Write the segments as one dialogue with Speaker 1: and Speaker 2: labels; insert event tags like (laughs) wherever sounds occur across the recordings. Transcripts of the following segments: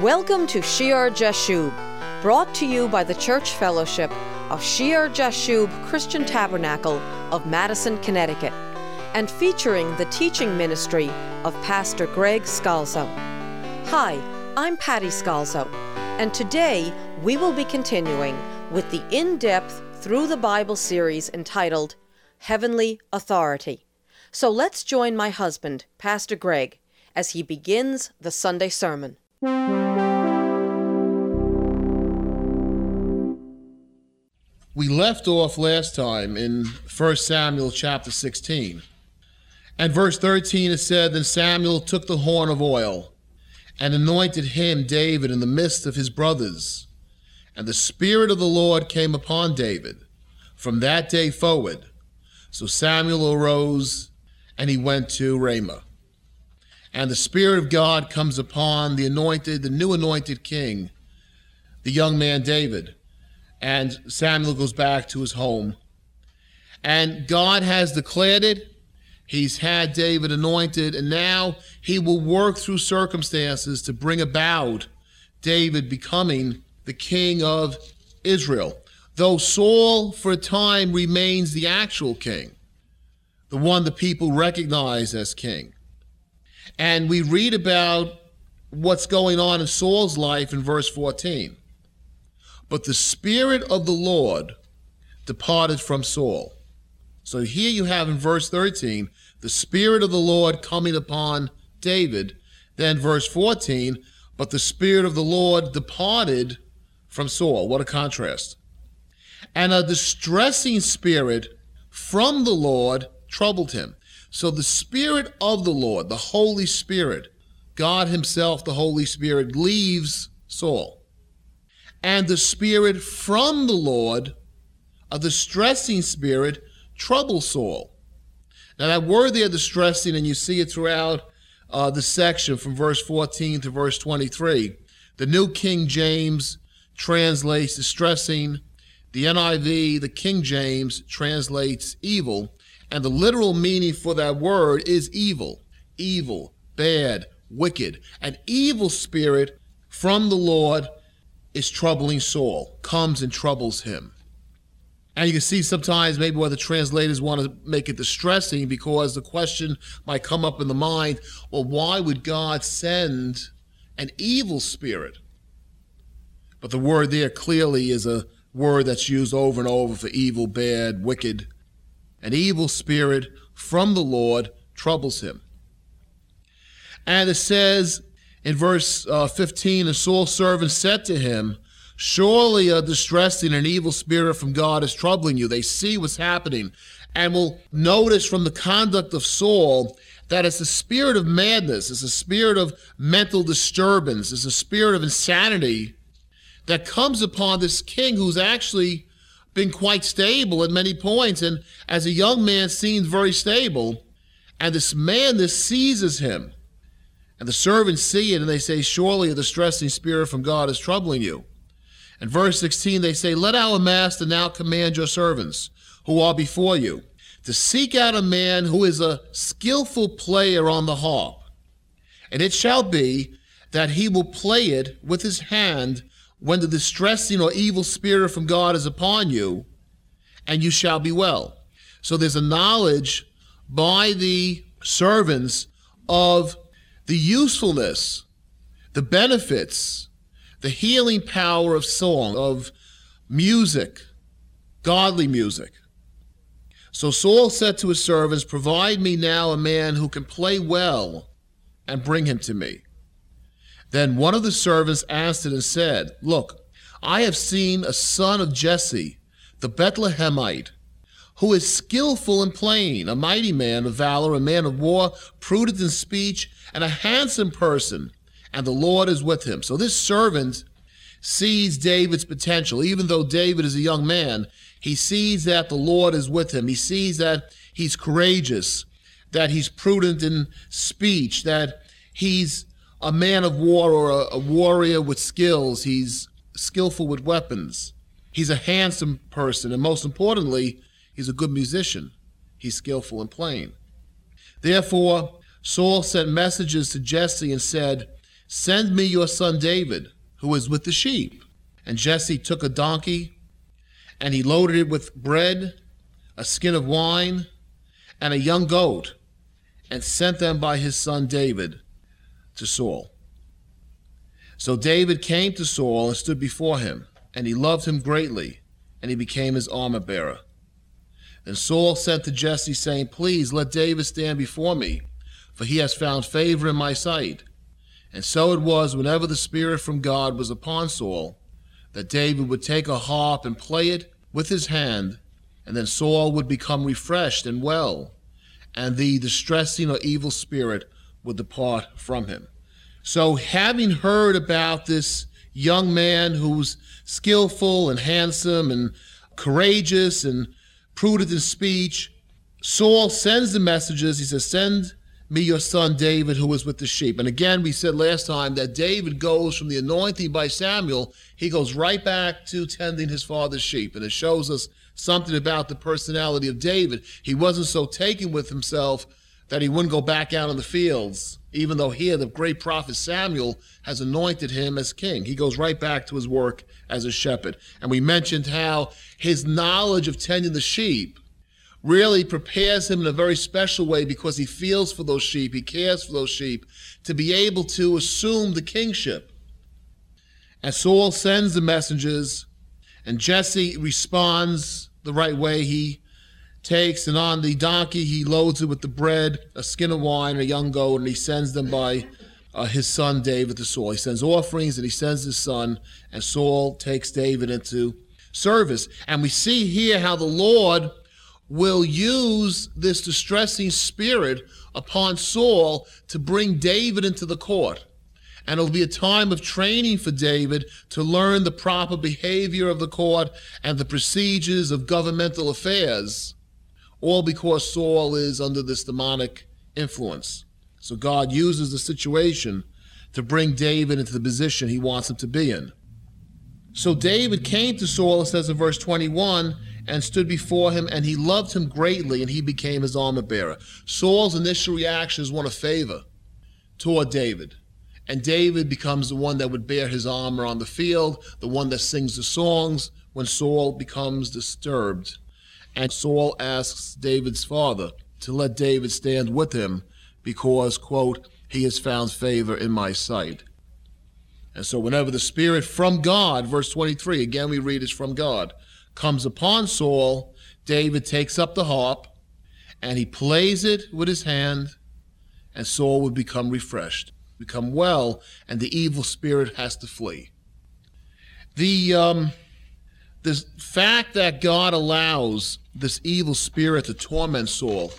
Speaker 1: Welcome to Shear Jashub, brought to you by the Church Fellowship of Shear Jashub Christian Tabernacle of Madison, Connecticut, and featuring the teaching ministry of Pastor Greg Scalzo. Hi, I'm Patty Scalzo, and today we will be continuing with the in depth Through the Bible series entitled Heavenly Authority. So let's join my husband, Pastor Greg, as he begins the Sunday sermon.
Speaker 2: We left off last time in 1 Samuel chapter 16. And verse 13 it said, Then Samuel took the horn of oil and anointed him, David, in the midst of his brothers. And the Spirit of the Lord came upon David from that day forward. So Samuel arose and he went to Ramah. And the Spirit of God comes upon the anointed, the new anointed king, the young man David and Samuel goes back to his home. And God has declared it. He's had David anointed, and now he will work through circumstances to bring about David becoming the king of Israel. Though Saul, for a time, remains the actual king, the one the people recognize as king. And we read about what's going on in Saul's life in verse 14. But the Spirit of the Lord departed from Saul. So here you have in verse 13 the Spirit of the Lord coming upon David. Then verse 14, but the Spirit of the Lord departed from Saul. What a contrast. And a distressing spirit from the Lord troubled him. So the Spirit of the Lord, the Holy Spirit, God Himself, the Holy Spirit, leaves Saul and the spirit from the Lord, a distressing spirit, troubles Saul. Now, that word there, distressing, and you see it throughout uh, the section from verse 14 to verse 23. The New King James translates distressing. The NIV, the King James, translates evil. And the literal meaning for that word is evil, evil, bad, wicked. An evil spirit from the Lord is troubling Saul, comes and troubles him. And you can see sometimes maybe why the translators want to make it distressing because the question might come up in the mind well, why would God send an evil spirit? But the word there clearly is a word that's used over and over for evil, bad, wicked. An evil spirit from the Lord troubles him. And it says in verse uh, 15, and Saul's servant said to him, Surely a distressing and evil spirit from God is troubling you. They see what's happening and will notice from the conduct of Saul that it's a spirit of madness, it's a spirit of mental disturbance, it's a spirit of insanity that comes upon this king who's actually been quite stable at many points and as a young man seems very stable. And this man, this seizes him. And the servants see it and they say, Surely a distressing spirit from God is troubling you. In verse 16, they say, Let our master now command your servants who are before you to seek out a man who is a skillful player on the harp. And it shall be that he will play it with his hand when the distressing or evil spirit from God is upon you, and you shall be well. So there's a knowledge by the servants of the usefulness, the benefits, the healing power of song, of music, godly music. So Saul said to his servants, Provide me now a man who can play well, and bring him to me. Then one of the servants answered and said, Look, I have seen a son of Jesse, the Bethlehemite, who is skillful in playing, a mighty man of valor, a man of war, prudent in speech, and a handsome person, and the Lord is with him. So this servant sees David's potential. Even though David is a young man, he sees that the Lord is with him. He sees that he's courageous, that he's prudent in speech, that he's a man of war or a, a warrior with skills. He's skillful with weapons. He's a handsome person, and most importantly, He's a good musician. He's skillful in playing. Therefore, Saul sent messages to Jesse and said, Send me your son David, who is with the sheep. And Jesse took a donkey, and he loaded it with bread, a skin of wine, and a young goat, and sent them by his son David to Saul. So David came to Saul and stood before him, and he loved him greatly, and he became his armor bearer. And Saul sent to Jesse, saying, Please let David stand before me, for he has found favor in my sight. And so it was, whenever the Spirit from God was upon Saul, that David would take a harp and play it with his hand, and then Saul would become refreshed and well, and the distressing or evil spirit would depart from him. So, having heard about this young man who's skillful and handsome and courageous and prudent in speech, Saul sends the messages. He says, Send me your son David, who was with the sheep. And again, we said last time that David goes from the anointing by Samuel, he goes right back to tending his father's sheep. And it shows us something about the personality of David. He wasn't so taken with himself that he wouldn't go back out in the fields, even though here the great prophet Samuel has anointed him as king. He goes right back to his work as a shepherd. And we mentioned how his knowledge of tending the sheep really prepares him in a very special way because he feels for those sheep, he cares for those sheep, to be able to assume the kingship. And Saul sends the messengers, and Jesse responds the right way. He takes, and on the donkey, he loads it with the bread, a skin of wine, a young goat, and he sends them by uh, his son David to Saul. He sends offerings, and he sends his son, and Saul takes David into service. And we see here how the Lord will use this distressing spirit upon Saul to bring David into the court. And it'll be a time of training for David to learn the proper behavior of the court and the procedures of governmental affairs, all because Saul is under this demonic influence. So God uses the situation to bring David into the position he wants him to be in. So David came to Saul, it says in verse 21, and stood before him, and he loved him greatly, and he became his armor bearer. Saul's initial reaction is one of favor toward David. And David becomes the one that would bear his armor on the field, the one that sings the songs when Saul becomes disturbed. And Saul asks David's father to let David stand with him because, quote, he has found favor in my sight. And so, whenever the Spirit from God, verse 23, again we read is from God, comes upon Saul, David takes up the harp and he plays it with his hand, and Saul would become refreshed, become well, and the evil spirit has to flee. The, um, the fact that God allows this evil spirit to torment Saul,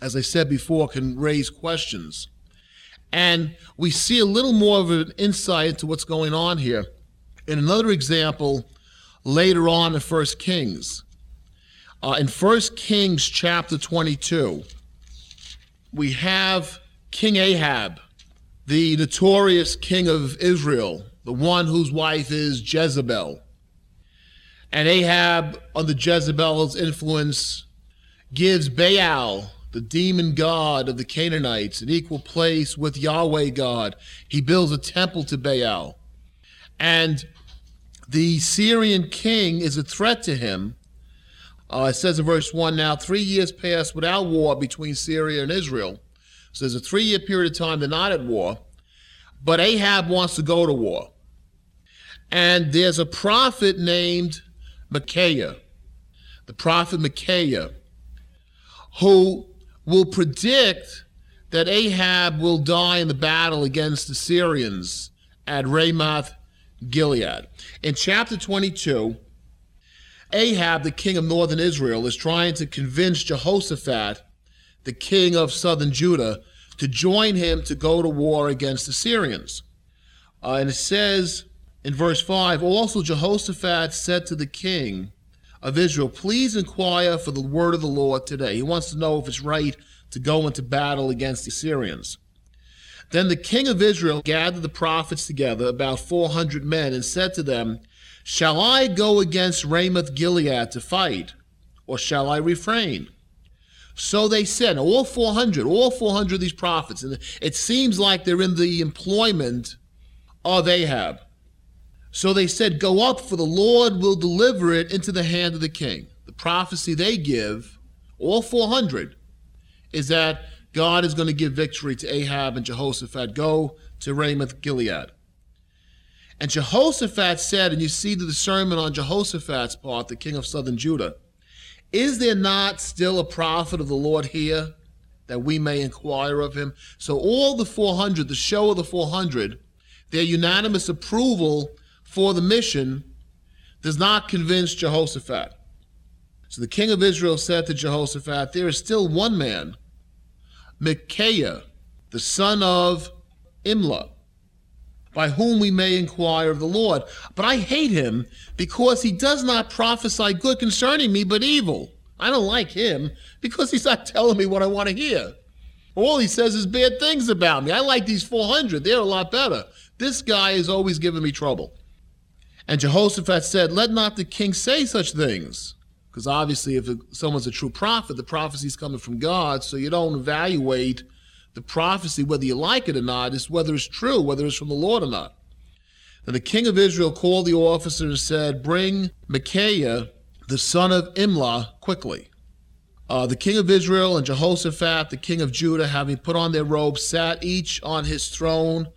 Speaker 2: as I said before, can raise questions. And we see a little more of an insight into what's going on here. In another example, later on in First Kings. Uh, in First Kings chapter 22, we have King Ahab, the notorious king of Israel, the one whose wife is Jezebel. And Ahab, under Jezebel's influence, gives Baal, the demon god of the Canaanites, an equal place with Yahweh God. He builds a temple to Baal. And the Syrian king is a threat to him. Uh, it says in verse 1 now, three years passed without war between Syria and Israel. So there's a three year period of time they're not at war. But Ahab wants to go to war. And there's a prophet named Micaiah, the prophet Micaiah, who will predict that Ahab will die in the battle against the Syrians at Ramoth Gilead. In chapter 22, Ahab, the king of northern Israel, is trying to convince Jehoshaphat, the king of southern Judah, to join him to go to war against the Syrians. Uh, and it says in verse 5 Also Jehoshaphat said to the king of Israel, Please inquire for the word of the Lord today. He wants to know if it's right to go into battle against the Syrians. Then the king of Israel gathered the prophets together, about 400 men, and said to them, Shall I go against Ramoth Gilead to fight, or shall I refrain? So they said, all 400, all 400 of these prophets, and it seems like they're in the employment of Ahab. So they said, Go up, for the Lord will deliver it into the hand of the king. The prophecy they give, all 400, is that God is going to give victory to Ahab and Jehoshaphat. Go to Ramoth Gilead. And Jehoshaphat said, and you see the discernment on Jehoshaphat's part, the king of southern Judah, is there not still a prophet of the Lord here that we may inquire of him? So all the 400, the show of the 400, their unanimous approval for the mission does not convince Jehoshaphat. So the king of Israel said to Jehoshaphat, There is still one man, Micaiah, the son of Imlah, by whom we may inquire of the Lord. But I hate him because he does not prophesy good concerning me, but evil. I don't like him because he's not (laughs) telling me what I want to hear. All he says is bad things about me. I like these 400. They're a lot better. This guy is always giving me trouble. And Jehoshaphat said, Let not the king say such things. Because obviously, if someone's a true prophet, the prophecy is coming from God, so you don't evaluate the prophecy, whether you like it or not, is whether it's true, whether it's from the Lord or not. And the king of Israel called the officer and said, Bring Micaiah, the son of Imlah, quickly. Uh, the king of Israel and Jehoshaphat, the king of Judah, having put on their robes, sat each on his throne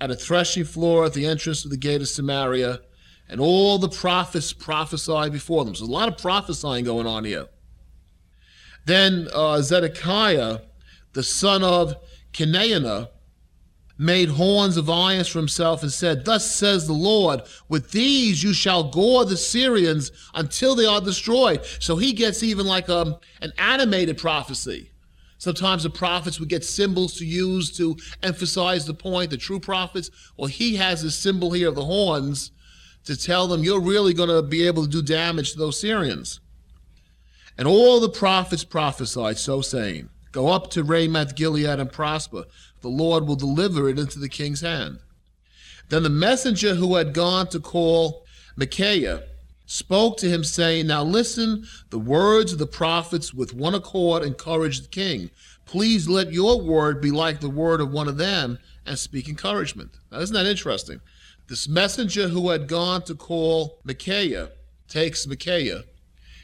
Speaker 2: at a threshing floor at the entrance of the gate of Samaria, and all the prophets prophesied before them. So a lot of prophesying going on here. Then uh, Zedekiah, the son of Chenaanah, made horns of iron for himself and said, Thus says the Lord, with these you shall gore the Syrians until they are destroyed. So he gets even like a, um, an animated prophecy. Sometimes the prophets would get symbols to use to emphasize the point, the true prophets. Well, he has this symbol here of the horns to tell them you're really going to be able to do damage to those Syrians. And all the prophets prophesied, so saying, Go up to Ramoth Gilead and prosper. The Lord will deliver it into the king's hand. Then the messenger who had gone to call Micaiah spoke to him, saying, Now listen, the words of the prophets with one accord encourage the king. Please let your word be like the word of one of them and speak encouragement. Now, isn't that interesting? This messenger who had gone to call Micaiah takes Micaiah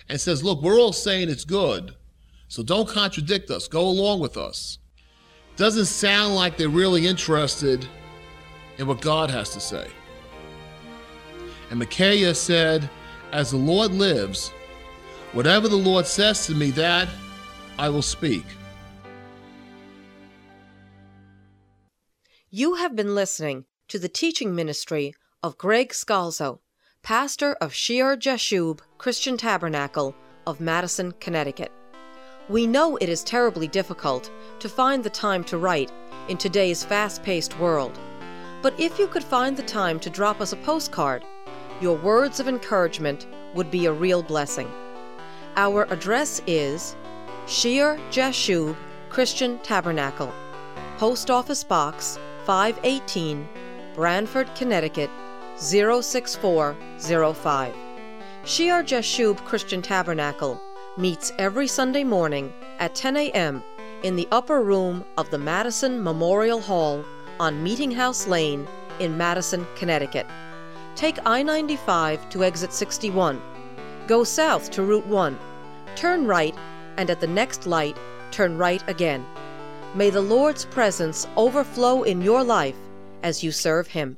Speaker 2: and says, Look, we're all saying it's good, so don't contradict us. Go along with us. Doesn't sound like they're really interested in what God has to say. And Micaiah said, As the Lord lives, whatever the Lord says to me, that I will speak.
Speaker 1: You have been listening to the teaching ministry of Greg Scalzo, pastor of Shear Jashub Christian Tabernacle of Madison, Connecticut. We know it is terribly difficult to find the time to write in today's fast paced world. But if you could find the time to drop us a postcard, your words of encouragement would be a real blessing. Our address is Shear Jashub Christian Tabernacle, Post Office Box 518, Branford, Connecticut 06405. Shear Jashub Christian Tabernacle meets every Sunday morning at 10 a.m. in the upper room of the Madison Memorial Hall on Meeting House Lane in Madison, Connecticut. Take I 95 to exit 61. Go south to Route 1. Turn right, and at the next light, turn right again. May the Lord's presence overflow in your life as you serve Him.